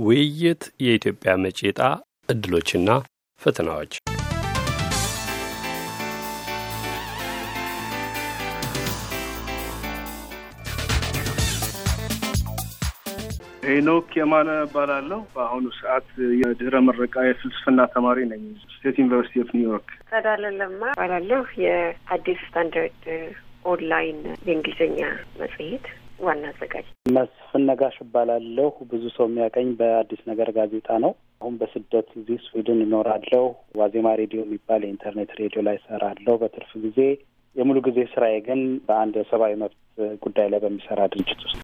ውይይት የኢትዮጵያ መጪ ዕጣ ዕድሎችና ፈተናዎች ሄኖክ የማነ እባላለሁ። በአሁኑ ሰዓት የድህረ ምረቃ የፍልስፍና ተማሪ ነኝ State University of New York። ጸዳለ ለማ እባላለሁ። የአዲስ ስታንዳርድ ኦንላይን የእንግሊዝኛ መጽሔት ዋና አዘጋጅ። መስፍን ነጋሽ እባላለሁ። ብዙ ሰው የሚያቀኝ በአዲስ ነገር ጋዜጣ ነው። አሁን በስደት እዚህ ስዊድን እኖራለሁ። ዋዜማ ሬዲዮ የሚባል የኢንተርኔት ሬዲዮ ላይ እሰራለሁ በትርፍ ጊዜ። የሙሉ ጊዜ ስራዬ ግን በአንድ የሰብአዊ መብት ጉዳይ ላይ በሚሰራ ድርጅት ውስጥ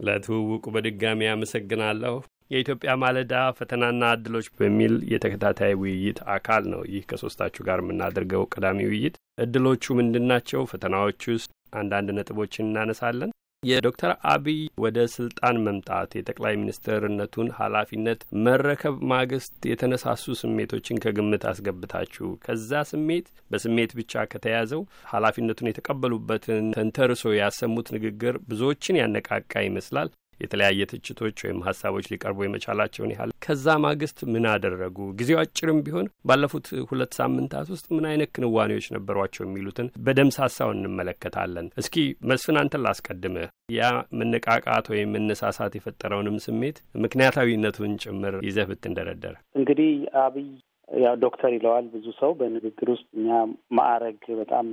ለትውውቁ በድጋሚ አመሰግናለሁ። የኢትዮጵያ ማለዳ ፈተናና እድሎች በሚል የተከታታይ ውይይት አካል ነው ይህ ከሶስታችሁ ጋር የምናደርገው ቀዳሚ ውይይት። እድሎቹ ምንድን ናቸው? ፈተናዎች ውስጥ አንዳንድ ነጥቦችን እናነሳለን። የዶክተር አብይ ወደ ስልጣን መምጣት የጠቅላይ ሚኒስትርነቱን ኃላፊነት መረከብ ማግስት የተነሳሱ ስሜቶችን ከግምት አስገብታችሁ ከዛ ስሜት በስሜት ብቻ ከተያዘው ኃላፊነቱን የተቀበሉበትን ተንተርሶ ያሰሙት ንግግር ብዙዎችን ያነቃቃ ይመስላል። የተለያየ ትችቶች ወይም ሀሳቦች ሊቀርቡ የመቻላቸውን ያህል ከዛ ማግስት ምን አደረጉ? ጊዜው አጭርም ቢሆን ባለፉት ሁለት ሳምንታት ውስጥ ምን አይነት ክንዋኔዎች ነበሯቸው የሚሉትን በደምሳሳው እንመለከታለን። እስኪ መስፍን አንተን ላስቀድምህ። ያ መነቃቃት ወይም መነሳሳት የፈጠረውንም ስሜት ምክንያታዊነቱን ጭምር ይዘህ ብትንደረደር። እንግዲህ አብይ ያው ዶክተር ይለዋል ብዙ ሰው በንግግር ውስጥ እኛ ማዕረግ በጣም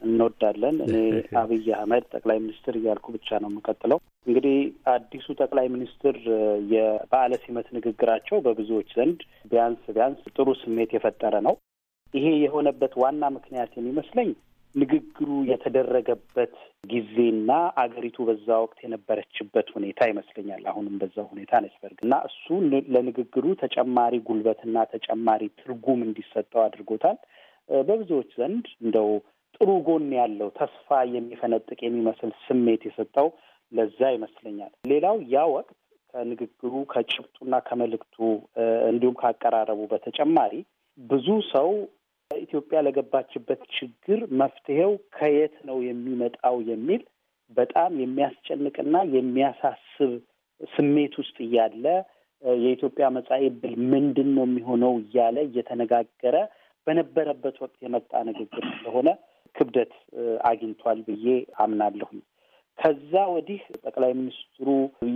እንወዳለን። እኔ አብይ አህመድ ጠቅላይ ሚኒስትር እያልኩ ብቻ ነው የምቀጥለው። እንግዲህ አዲሱ ጠቅላይ ሚኒስትር የበዓለ ሲመት ንግግራቸው በብዙዎች ዘንድ ቢያንስ ቢያንስ ጥሩ ስሜት የፈጠረ ነው። ይሄ የሆነበት ዋና ምክንያት የሚመስለኝ ንግግሩ የተደረገበት ጊዜና አገሪቱ በዛ ወቅት የነበረችበት ሁኔታ ይመስለኛል። አሁንም በዛ ሁኔታ ነች በርግ እና እሱ ለንግግሩ ተጨማሪ ጉልበትና ተጨማሪ ትርጉም እንዲሰጠው አድርጎታል። በብዙዎች ዘንድ እንደው ጥሩ ጎን ያለው ተስፋ የሚፈነጥቅ የሚመስል ስሜት የሰጠው ለዛ ይመስለኛል። ሌላው ያ ወቅት ከንግግሩ ከጭብጡና ከመልእክቱ እንዲሁም ካቀራረቡ በተጨማሪ ብዙ ሰው ኢትዮጵያ ለገባችበት ችግር መፍትሄው ከየት ነው የሚመጣው የሚል በጣም የሚያስጨንቅና የሚያሳስብ ስሜት ውስጥ እያለ የኢትዮጵያ መጻኢ ዕድል ምንድን ነው የሚሆነው እያለ እየተነጋገረ በነበረበት ወቅት የመጣ ንግግር ስለሆነ ክብደት አግኝቷል ብዬ አምናለሁኝ። ከዛ ወዲህ ጠቅላይ ሚኒስትሩ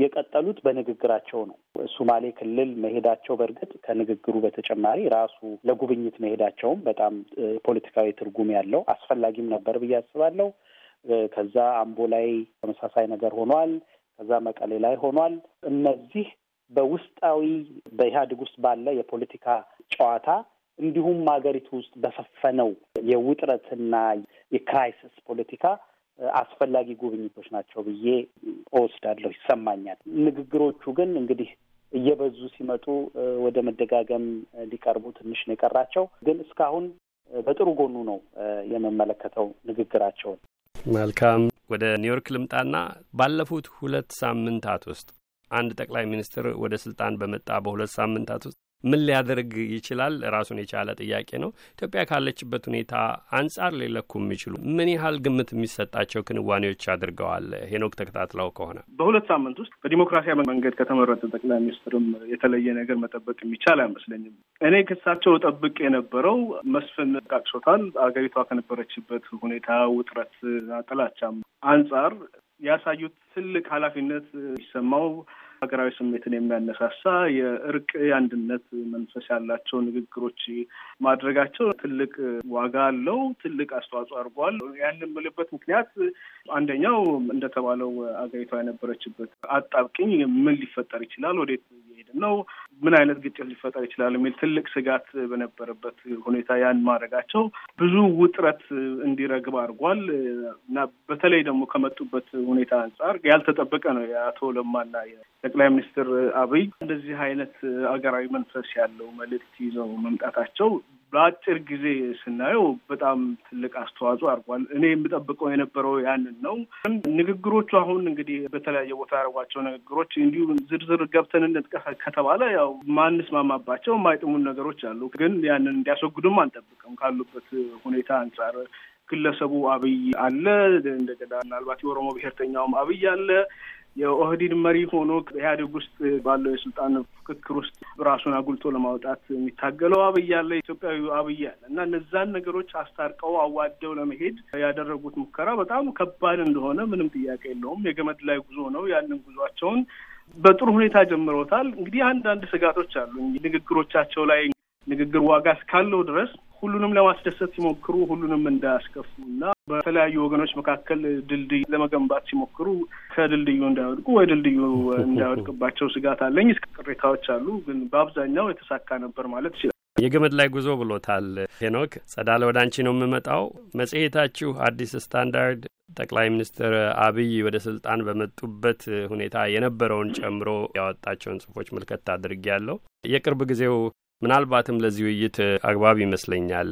የቀጠሉት በንግግራቸው ነው። ሱማሌ ክልል መሄዳቸው በእርግጥ ከንግግሩ በተጨማሪ ራሱ ለጉብኝት መሄዳቸውም በጣም ፖለቲካዊ ትርጉም ያለው አስፈላጊም ነበር ብዬ አስባለሁ። ከዛ አምቦ ላይ ተመሳሳይ ነገር ሆኗል። ከዛ መቀሌ ላይ ሆኗል። እነዚህ በውስጣዊ በኢህአዴግ ውስጥ ባለ የፖለቲካ ጨዋታ እንዲሁም ሀገሪቱ ውስጥ በሰፈነው የውጥረትና የ crisis ፖለቲካ አስፈላጊ ጉብኝቶች ናቸው ብዬ እወስዳለሁ፣ ይሰማኛል። ንግግሮቹ ግን እንግዲህ እየበዙ ሲመጡ ወደ መደጋገም ሊቀርቡ ትንሽ ነው የቀራቸው። ግን እስካሁን በጥሩ ጎኑ ነው የምመለከተው ንግግራቸውን። መልካም። ወደ ኒውዮርክ ልምጣና ባለፉት ሁለት ሳምንታት ውስጥ አንድ ጠቅላይ ሚኒስትር ወደ ስልጣን በመጣ በሁለት ሳምንታት ውስጥ ምን ሊያደርግ ይችላል? ራሱን የቻለ ጥያቄ ነው። ኢትዮጵያ ካለችበት ሁኔታ አንጻር ሊለኩ የሚችሉ ምን ያህል ግምት የሚሰጣቸው ክንዋኔዎች አድርገዋል? ሄኖክ ተከታትለው ከሆነ በሁለት ሳምንት ውስጥ በዲሞክራሲያዊ መንገድ ከተመረጠ ጠቅላይ ሚኒስትርም የተለየ ነገር መጠበቅ የሚቻል አይመስለኝም። እኔ ክሳቸው ጠብቅ የነበረው መስፍን ቃቅሶታል። አገሪቷ ከነበረችበት ሁኔታ ውጥረት፣ ጥላቻም አንጻር ያሳዩት ትልቅ ኃላፊነት ሲሰማው ሀገራዊ ስሜትን የሚያነሳሳ የእርቅ የአንድነት መንፈስ ያላቸው ንግግሮች ማድረጋቸው ትልቅ ዋጋ አለው። ትልቅ አስተዋጽኦ አድርጓል። ያን የምልበት ምክንያት አንደኛው እንደተባለው አገሪቷ የነበረችበት አጣብቅኝ ምን ሊፈጠር ይችላል፣ ወዴት እየሄድን ነው፣ ምን አይነት ግጭት ሊፈጠር ይችላል የሚል ትልቅ ስጋት በነበረበት ሁኔታ ያን ማድረጋቸው ብዙ ውጥረት እንዲረግብ አድርጓል። እና በተለይ ደግሞ ከመጡበት ሁኔታ አንጻር ያልተጠበቀ ነው የአቶ ለማና ጠቅላይ ሚኒስትር አብይ። እንደዚህ አይነት አገራዊ መንፈስ ያለው መልእክት ይዘው መምጣታቸው በአጭር ጊዜ ስናየው በጣም ትልቅ አስተዋጽኦ አድርጓል። እኔ የምጠብቀው የነበረው ያንን ነው። ንግግሮቹ አሁን እንግዲህ በተለያየ ቦታ ያደረጓቸው ንግግሮች እንዲሁ ዝርዝር ገብተን እንጥቀስ ከተባለ ያው ማንስማማባቸው የማይጥሙን ነገሮች አሉ። ግን ያንን እንዲያስወግዱም አንጠብቅም ካሉበት ሁኔታ አንጻር ግለሰቡ አብይ አለ። እንደገና ምናልባት የኦሮሞ ብሔርተኛውም አብይ አለ። የኦህዲድ መሪ ሆኖ ኢህአዴግ ውስጥ ባለው የስልጣን ፍክክር ውስጥ ራሱን አጉልቶ ለማውጣት የሚታገለው አብይ አለ፣ ኢትዮጵያዊ አብይ አለ እና እነዛን ነገሮች አስታርቀው አዋደው ለመሄድ ያደረጉት ሙከራ በጣም ከባድ እንደሆነ ምንም ጥያቄ የለውም። የገመድ ላይ ጉዞ ነው። ያንን ጉዟቸውን በጥሩ ሁኔታ ጀምረውታል። እንግዲህ አንዳንድ ስጋቶች አሉ። ንግግሮቻቸው ላይ ንግግር ዋጋ እስካለው ድረስ ሁሉንም ለማስደሰት ሲሞክሩ ሁሉንም እንዳያስከፉ እና በተለያዩ ወገኖች መካከል ድልድይ ለመገንባት ሲሞክሩ ከድልድዩ እንዳይወድቁ ወይ ድልድዩ እንዳይወድቅባቸው ስጋት አለኝ። እስከ ቅሬታዎች አሉ፣ ግን በአብዛኛው የተሳካ ነበር ማለት ይችላል። የገመድ ላይ ጉዞ ብሎታል ሄኖክ። ጸዳለ ወደ አንቺ ነው የምመጣው። መጽሔታችሁ አዲስ ስታንዳርድ ጠቅላይ ሚኒስትር አብይ ወደ ስልጣን በመጡበት ሁኔታ የነበረውን ጨምሮ ያወጣቸውን ጽሁፎች ምልከት አድርጌያለሁ። የቅርብ ጊዜው ምናልባትም ለዚህ ውይይት አግባብ ይመስለኛል።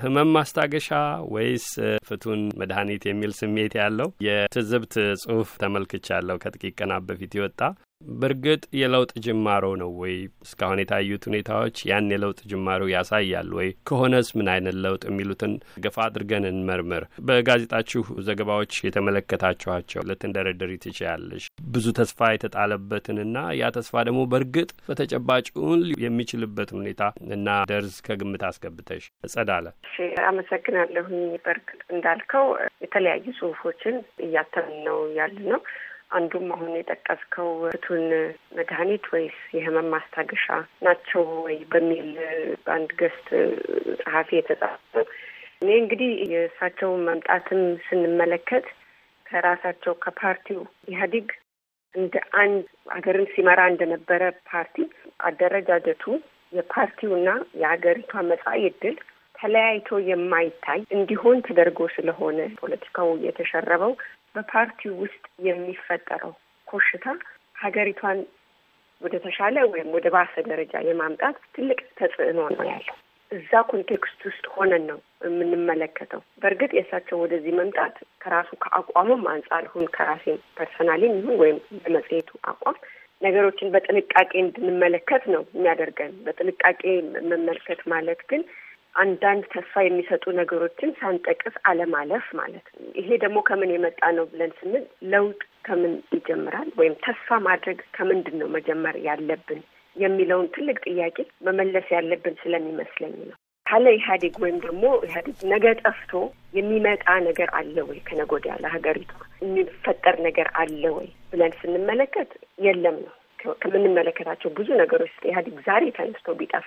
ህመም ማስታገሻ ወይስ ፍቱን መድኃኒት የሚል ስሜት ያለው የትዝብት ጽሁፍ ተመልክቻለሁ ከጥቂት ቀናት በፊት ይወጣ። በእርግጥ የለውጥ ጅማሮ ነው ወይ? እስካሁን የታዩት ሁኔታዎች ያን የለውጥ ጅማሮ ያሳያል ወይ? ከሆነስ ምን አይነት ለውጥ የሚሉትን ገፋ አድርገን እንመርምር። በጋዜጣችሁ ዘገባዎች የተመለከታችኋቸው ልትንደረደሪ ትችያለሽ። ብዙ ተስፋ የተጣለበትንና ያ ተስፋ ደግሞ በእርግጥ በተጨባጭውን የሚችልበትን ሁኔታ እና ደርዝ ከግምት አስገብተሽ ጸዳለ። አመሰግናለሁኝ። በእርግጥ እንዳልከው የተለያዩ ጽሁፎችን እያተምን ነው ያለ ነው አንዱም አሁን የጠቀስከው ፍቱን መድኃኒት ወይስ የህመም ማስታገሻ ናቸው ወይ በሚል በአንድ ገስት ጸሐፊ የተጻፈ እኔ እንግዲህ የእሳቸው መምጣትም ስንመለከት ከራሳቸው ከፓርቲው ኢህአዴግ እንደ አንድ ሀገርን ሲመራ እንደነበረ ፓርቲ አደረጃጀቱ የፓርቲውና የሀገሪቷ መጻኢ ዕድል ተለያይቶ የማይታይ እንዲሆን ተደርጎ ስለሆነ ፖለቲካው የተሸረበው በፓርቲው ውስጥ የሚፈጠረው ኮሽታ ሀገሪቷን ወደ ተሻለ ወይም ወደ ባሰ ደረጃ የማምጣት ትልቅ ተጽዕኖ ነው ያለው። እዛ context ውስጥ ሆነን ነው የምንመለከተው። በእርግጥ የእሳቸው ወደዚህ መምጣት ከራሱ ከአቋሙም አንጻር ይሁን ከራሴ personally ም ይሁን ወይም በመጽሔቱ አቋም ነገሮችን በጥንቃቄ እንድንመለከት ነው የሚያደርገን። በጥንቃቄ መመልከት ማለት ግን አንዳንድ ተስፋ የሚሰጡ ነገሮችን ሳንጠቅስ አለማለፍ ማለት ነው። ይሄ ደግሞ ከምን የመጣ ነው ብለን ስንል ለውጥ ከምን ይጀምራል ወይም ተስፋ ማድረግ ከምንድን ነው መጀመር ያለብን የሚለውን ትልቅ ጥያቄ መመለስ ያለብን ስለሚመስለኝ ነው። ካለ ኢህአዴግ ወይም ደግሞ ኢህአዴግ ነገ ጠፍቶ የሚመጣ ነገር አለ ወይ ከነገ ወዲያ ለሀገሪቷ የሚፈጠር ነገር አለ ወይ ብለን ስንመለከት የለም ነው። ከምንመለከታቸው ብዙ ነገሮች ኢህአዴግ ዛሬ ተነስቶ ቢጠፋ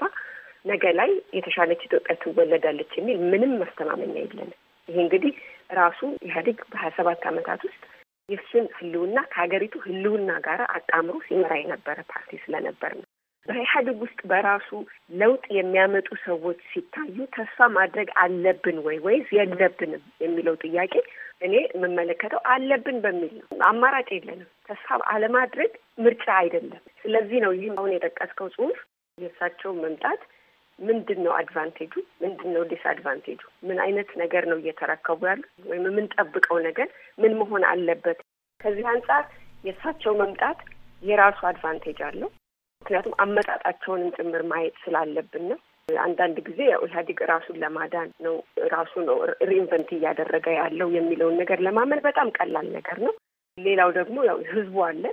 ነገ ላይ የተሻለች ኢትዮጵያ ትወለዳለች የሚል ምንም ማስተማመኛ የለንም። ይሄ እንግዲህ ራሱ ኢህአዴግ በሀያ ሰባት ዓመታት ውስጥ የእሱን ህልውና ከሀገሪቱ ህልውና ጋር አጣምሮ ሲመራ የነበረ ፓርቲ ስለነበር ነው። በኢህአዴግ ውስጥ በራሱ ለውጥ የሚያመጡ ሰዎች ሲታዩ ተስፋ ማድረግ አለብን ወይ ወይስ የለብንም የሚለው ጥያቄ እኔ የምመለከተው አለብን በሚል ነው። አማራጭ የለንም። ተስፋ አለማድረግ ምርጫ አይደለም። ስለዚህ ነው ይህም አሁን የጠቀስከው ጽሁፍ የእሳቸው መምጣት ምንድን ነው advantage ኡ? ምንድን ነው disadvantage ኡ? ምን አይነት ነገር ነው እየተረከቡ ያሉ ወይም የምንጠብቀው ነገር ምን መሆን አለበት? ከዚህ አንጻር የእሳቸው መምጣት የራሱ advantage አለው። ምክንያቱም አመጣጣቸውንም ጭምር ማየት ስላለብን ነው። አንዳንድ ጊዜ ያው ኢህአዴግ ራሱን ለማዳን ነው ራሱ ነው reinvent እያደረገ ያለው የሚለውን ነገር ለማመን በጣም ቀላል ነገር ነው። ሌላው ደግሞ ያው ህዝቡ አለ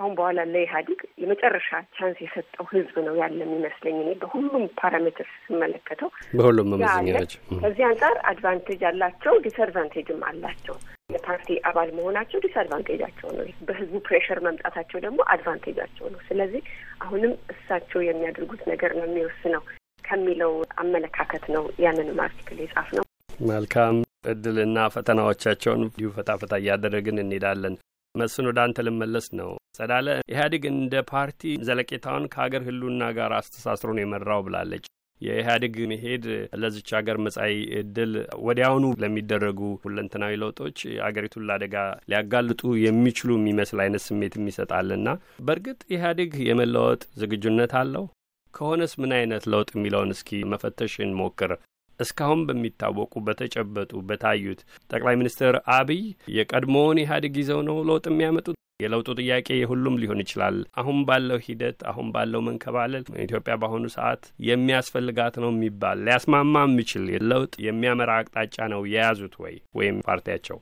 ካሁን በኋላ ለኢህአዴግ የመጨረሻ chance የሰጠው ህዝብ ነው ያለ የሚመስለኝ እኔ በሁሉም parameter ስመለከተው በሁሉም መመዘኛዎች ከዚህ አንጻር advantage አላቸው፣ disadvantage ም አላቸው። የፓርቲ አባል መሆናቸው disadvantage ኣቸው ነው። በህዝቡ pressure መምጣታቸው ደግሞ advantage ኣቸው ነው። ስለዚህ አሁንም እሳቸው የሚያደርጉት ነገር ነው የሚወስነው ከሚለው አመለካከት ነው ያንንም article የጻፍነው። መልካም እድልና ፈተናዎቻቸውን ፈታ ፈታ እያደረግን እንሄዳለን። መስፍን ወደ አንተ ልመለስ ነው። ጸዳለ ኢህአዴግ እንደ ፓርቲ ዘለቄታውን ከሀገር ህልውና ጋር አስተሳስሮ ነው የመራው ብላለች። የኢህአዴግ መሄድ ለዚች ሀገር መጻኢ እድል ወዲያውኑ ለሚደረጉ ሁለንተናዊ ለውጦች አገሪቱን ለአደጋ ሊያጋልጡ የሚችሉ የሚመስል አይነት ስሜት ይሰጣልና በእርግጥ ኢህአዴግ የመለወጥ ዝግጁነት አለው? ከሆነስ ምን አይነት ለውጥ የሚለውን እስኪ መፈተሽ እንሞክር። እስካሁን በሚታወቁ በተጨበጡ በታዩት ጠቅላይ ሚኒስትር አብይ የቀድሞውን ኢህአዴግ ይዘው ነው ለውጥ የሚያመጡት? የለውጡ ጥያቄ የሁሉም ሊሆን ይችላል። አሁን ባለው ሂደት አሁን ባለው መንከባለል ኢትዮጵያ በአሁኑ ሰዓት የሚያስፈልጋት ነው የሚባል ሊያስማማ የሚችል ለውጥ የሚያመራ አቅጣጫ ነው የያዙት ወይ ወይም ፓርቲያቸው?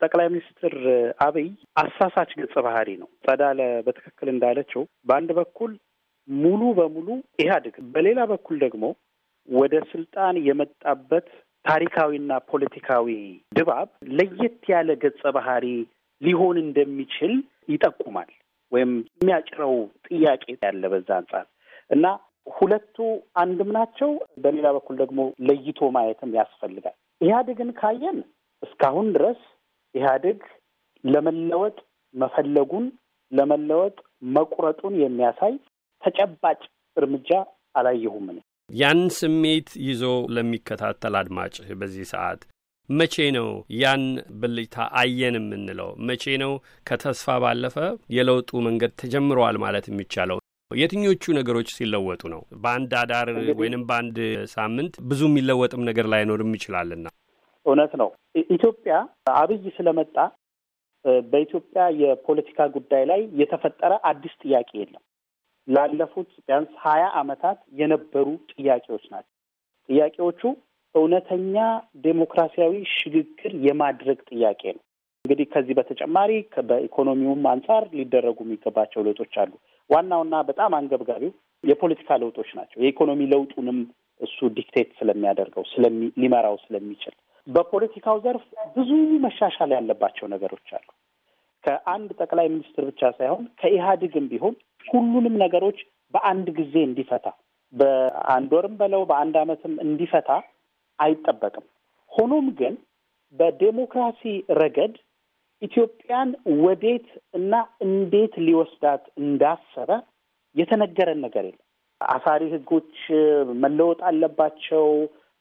ጠቅላይ ሚኒስትር አብይ አሳሳች ገጸ ባህሪ ነው። ጸዳለ በትክክል እንዳለችው በአንድ በኩል ሙሉ በሙሉ ኢህአዴግ፣ በሌላ በኩል ደግሞ ወደ ስልጣን የመጣበት ታሪካዊና ፖለቲካዊ ድባብ ለየት ያለ ገጸ ባህሪ ሊሆን እንደሚችል ይጠቁማል። ወይም የሚያጭረው ጥያቄ ያለ በዛ አንጻር እና ሁለቱ አንድም ናቸው። በሌላ በኩል ደግሞ ለይቶ ማየትም ያስፈልጋል። ኢህአዴግን ካየን እስካሁን ድረስ ኢህአዴግ ለመለወጥ መፈለጉን ለመለወጥ መቁረጡን የሚያሳይ ተጨባጭ እርምጃ አላየሁም። ያን ስሜት ይዞ ለሚከታተል አድማጭ በዚህ ሰዓት መቼ ነው ያን ብልጭታ አየን የምንለው? መቼ ነው ከተስፋ ባለፈ የለውጡ መንገድ ተጀምረዋል ማለት የሚቻለው? የትኞቹ ነገሮች ሲለወጡ ነው? በአንድ አዳር ወይንም በአንድ ሳምንት ብዙ የሚለወጥም ነገር ላይኖርም ይችላልና። እውነት ነው። ኢትዮጵያ አብይ ስለመጣ በኢትዮጵያ የፖለቲካ ጉዳይ ላይ የተፈጠረ አዲስ ጥያቄ የለም። ላለፉት ቢያንስ ሀያ ዓመታት የነበሩ ጥያቄዎች ናቸው። ጥያቄዎቹ እውነተኛ ዴሞክራሲያዊ ሽግግር የማድረግ ጥያቄ ነው። እንግዲህ ከዚህ በተጨማሪ በኢኮኖሚውም አንጻር ሊደረጉ የሚገባቸው ለውጦች አሉ። ዋናውና በጣም አንገብጋቢው የፖለቲካ ለውጦች ናቸው። የኢኮኖሚ ለውጡንም እሱ ዲክቴት ስለሚያደርገው ስለሚ ሊመራው ስለሚችል በፖለቲካው ዘርፍ ብዙ መሻሻል ያለባቸው ነገሮች አሉ። ከአንድ ጠቅላይ ሚኒስትር ብቻ ሳይሆን ከኢህአዴግም ቢሆን ሁሉንም ነገሮች በአንድ ጊዜ እንዲፈታ በአንድ ወርም በለው በአንድ ዓመትም እንዲፈታ አይጠበቅም። ሆኖም ግን በዴሞክራሲ ረገድ ኢትዮጵያን ወዴት እና እንዴት ሊወስዳት እንዳሰበ የተነገረን ነገር የለም። አሳሪ ሕጎች መለወጥ አለባቸው።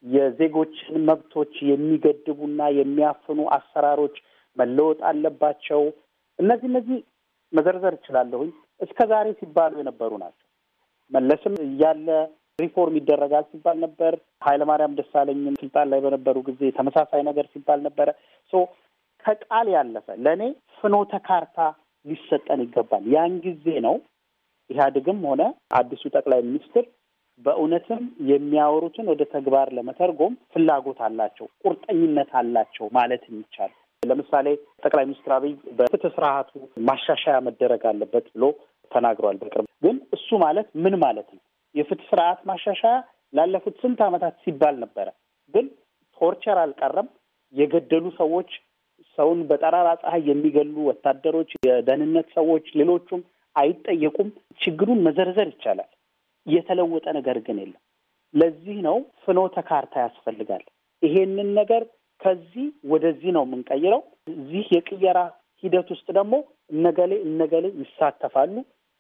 የዜጎችን መብቶች የሚገድቡና የሚያፍኑ አሰራሮች መለወጥ አለባቸው። እነዚህ እነዚህ መዘርዘር እችላለሁኝ እስከ ዛሬ ሲባሉ የነበሩ ናቸው። መለስም እያለ ሪፎርም ይደረጋል ሲባል ነበር። ኃይለማርያም ደሳለኝም ስልጣን ላይ በነበሩ ጊዜ ተመሳሳይ ነገር ሲባል ነበረ። so ከቃል ያለፈ ለእኔ ፍኖተ ካርታ ሊሰጠን ይገባል። ያን ጊዜ ነው ኢህአዴግም ሆነ አዲሱ ጠቅላይ ሚኒስትር በእውነትም የሚያወሩትን ወደ ተግባር ለመተርጎም ፍላጎት አላቸው፣ ቁርጠኝነት አላቸው ማለት የሚቻል ለምሳሌ ጠቅላይ ሚኒስትር አብይ በፍትህ ስርዓቱ ማሻሻያ መደረግ አለበት ብሎ ተናግሯል። በቅርብ ግን እሱ ማለት ምን ማለት ነው? የፍትህ ስርዓት ማሻሻያ ላለፉት ስንት ዓመታት ሲባል ነበረ። ግን ቶርቸር አልቀረም። የገደሉ ሰዎች፣ ሰውን በጠራራ ፀሐይ የሚገሉ ወታደሮች፣ የደህንነት ሰዎች፣ ሌሎቹም አይጠየቁም። ችግሩን መዘርዘር ይቻላል። የተለወጠ ነገር ግን የለም። ለዚህ ነው ፍኖተ ካርታ ያስፈልጋል። ይሄንን ነገር ከዚህ ወደዚህ ነው የምንቀይረው። እዚህ የቅየራ ሂደት ውስጥ ደግሞ እነገሌ እነገሌ ይሳተፋሉ።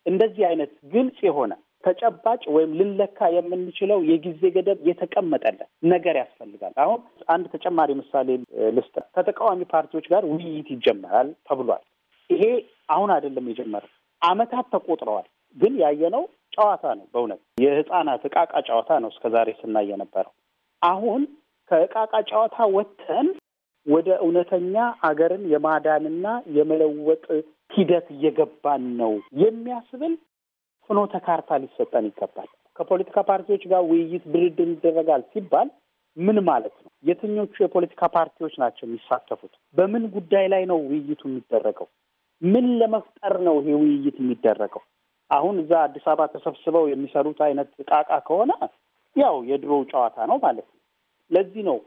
እንደዚህ አይነት ግልጽ የሆነ ተጨባጭ ወይም ልንለካ የምንችለው የጊዜ ገደብ የተቀመጠለት ነገር ያስፈልጋል። አሁን አንድ ተጨማሪ ምሳሌ ልስጥ። ከተቃዋሚ ፓርቲዎች ጋር ውይይት ይጀመራል ተብሏል። ይሄ አሁን አይደለም የጀመረው፣ ዓመታት ተቆጥረዋል። ግን ያየነው ጨዋታ ነው። በእውነት የህፃናት እቃቃ ጨዋታ ነው እስከዛሬ ስናይ የነበረው። አሁን ከእቃቃ ጨዋታ ወጥተን ወደ እውነተኛ አገርን የማዳንና የመለወጥ ሂደት እየገባን ነው የሚያስብል ፍኖተ ካርታ ሊሰጠን ይገባል። ከፖለቲካ ፓርቲዎች ጋር ውይይት፣ ድርድር ይደረጋል ሲባል ምን ማለት ነው? የትኞቹ የፖለቲካ ፓርቲዎች ናቸው የሚሳተፉት? በምን ጉዳይ ላይ ነው ውይይቱ የሚደረገው? ምን ለመፍጠር ነው ይሄ ውይይት የሚደረገው? አሁን እዛ አዲስ አበባ ተሰብስበው የሚሰሩት አይነት እቃቃ ከሆነ ያው የድሮው ጨዋታ ነው ማለት ነው። ለዚህ ነው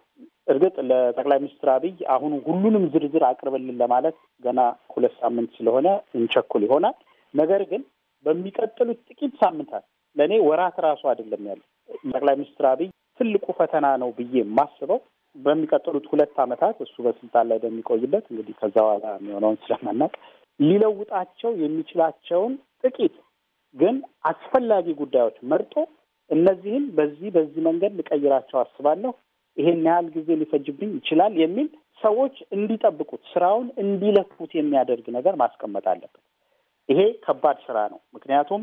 እርግጥ ለጠቅላይ ሚኒስትር አብይ አሁኑ ሁሉንም ዝርዝር አቅርብልን ለማለት ገና ሁለት ሳምንት ስለሆነ እንቸኩል ይሆናል። ነገር ግን በሚቀጥሉት ጥቂት ሳምንታት ለእኔ ወራት ራሱ አይደለም ያለው ጠቅላይ ሚኒስትር አብይ ትልቁ ፈተና ነው ብዬ የማስበው በሚቀጥሉት ሁለት ዓመታት እሱ በስልጣን ላይ በሚቆይበት እንግዲህ ከዛ በኋላ የሚሆነውን ስለማናውቅ ሊለውጣቸው የሚችላቸውን ጥቂት ግን አስፈላጊ ጉዳዮች መርጦ እነዚህም በዚህ በዚህ መንገድ ልቀይራቸው አስባለሁ፣ ይሄን ያህል ጊዜ ሊፈጅብኝ ይችላል የሚል ሰዎች እንዲጠብቁት ስራውን እንዲለፉት የሚያደርግ ነገር ማስቀመጥ አለበት። ይሄ ከባድ ስራ ነው። ምክንያቱም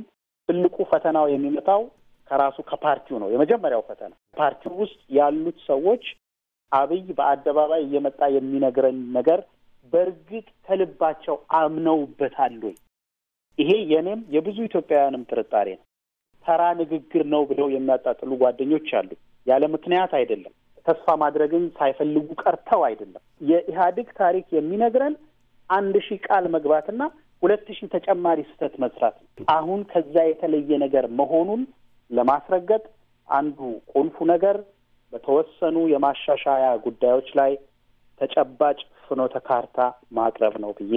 ትልቁ ፈተናው የሚመጣው ከራሱ ከፓርቲው ነው። የመጀመሪያው ፈተና ፓርቲው ውስጥ ያሉት ሰዎች አብይ በአደባባይ እየመጣ የሚነግረን ነገር በእርግጥ ከልባቸው አምነውበታል ወይ? ይሄ የኔም የብዙ ኢትዮጵያውያንም ጥርጣሬ ነው። ተራ ንግግር ነው ብለው የሚያጣጥሉ ጓደኞች አሉ። ያለ ምክንያት አይደለም። ተስፋ ማድረግን ሳይፈልጉ ቀርተው አይደለም። የኢህአዴግ ታሪክ የሚነግረን አንድ ሺህ ቃል መግባትና ሁለት ሺህ ተጨማሪ ስህተት መስራት ነው። አሁን ከዛ የተለየ ነገር መሆኑን ለማስረገጥ አንዱ ቁልፉ ነገር በተወሰኑ የማሻሻያ ጉዳዮች ላይ ተጨባጭ ፍኖተ ካርታ ማቅረብ ነው ብዬ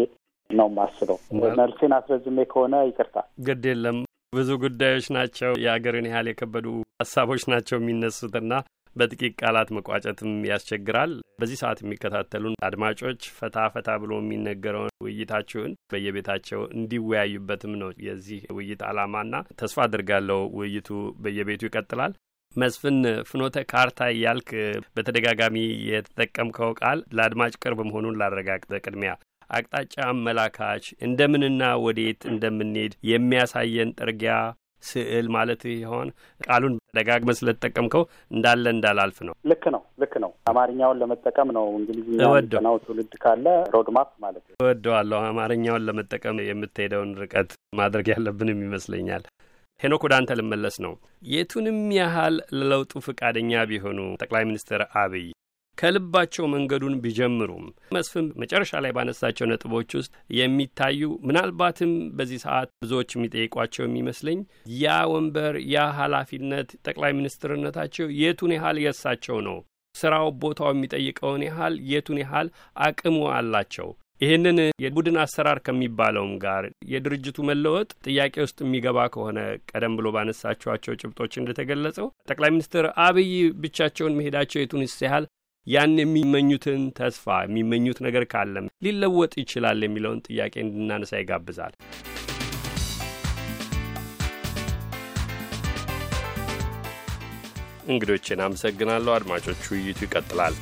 ነው የማስበው። መልሴን አስረዝሜ ከሆነ ይቅርታ። ግድ የለም ብዙ ጉዳዮች ናቸው። የአገርን ያህል የከበዱ ሀሳቦች ናቸው የሚነሱትና በጥቂት ቃላት መቋጨትም ያስቸግራል። በዚህ ሰዓት የሚከታተሉን አድማጮች ፈታ ፈታ ብሎ የሚነገረውን ውይይታችሁን በየቤታቸው እንዲወያዩበትም ነው የዚህ ውይይት ዓላማና ተስፋ አድርጋለሁ ውይይቱ በየቤቱ ይቀጥላል። መስፍን ፍኖተ ካርታ እያልክ በተደጋጋሚ የተጠቀምከው ቃል ለአድማጭ ቅርብ መሆኑን ላረጋግጥ ቅድሚያ አቅጣጫ አመላካች እንደምንና ወዴት እንደምንሄድ የሚያሳየን ጥርጊያ ስዕል ማለት ይሆን? ቃሉን ደጋግመህ ስለተጠቀምከው እንዳለ እንዳላልፍ ነው። ልክ ነው፣ ልክ ነው። አማርኛውን ለመጠቀም ነው። እንግሊዝኛ ነው ትውልድ ካለ ሮድማፕ ማለት ነው። እወደዋለሁ። አማርኛውን ለመጠቀም የምትሄደውን ርቀት ማድረግ ያለብንም ይመስለኛል። ሄኖክ ወደ አንተ ልመለስ ነው። የቱንም ያህል ለለውጡ ፈቃደኛ ቢሆኑ ጠቅላይ ሚኒስትር አብይ ከልባቸው መንገዱን ቢጀምሩም መስፍን መጨረሻ ላይ ባነሳቸው ነጥቦች ውስጥ የሚታዩ ምናልባትም በዚህ ሰዓት ብዙዎች የሚጠይቋቸው የሚመስለኝ ያ ወንበር ያ ኃላፊነት ጠቅላይ ሚኒስትርነታቸው የቱን ያህል የእሳቸው ነው? ስራው ቦታው የሚጠይቀውን ያህል የቱን ያህል አቅሙ አላቸው? ይህንን የቡድን አሰራር ከሚባለውም ጋር የድርጅቱ መለወጥ ጥያቄ ውስጥ የሚገባ ከሆነ ቀደም ብሎ ባነሳችኋቸው ጭብጦች እንደተገለጸው ጠቅላይ ሚኒስትር አብይ ብቻቸውን መሄዳቸው የቱንስ ያህል ያን የሚመኙትን ተስፋ የሚመኙት ነገር ካለም ሊለወጥ ይችላል የሚለውን ጥያቄ እንድናነሳ ይጋብዛል። እንግዶችን አመሰግናለሁ። አድማጮቹ ውይይቱ ይቀጥላል።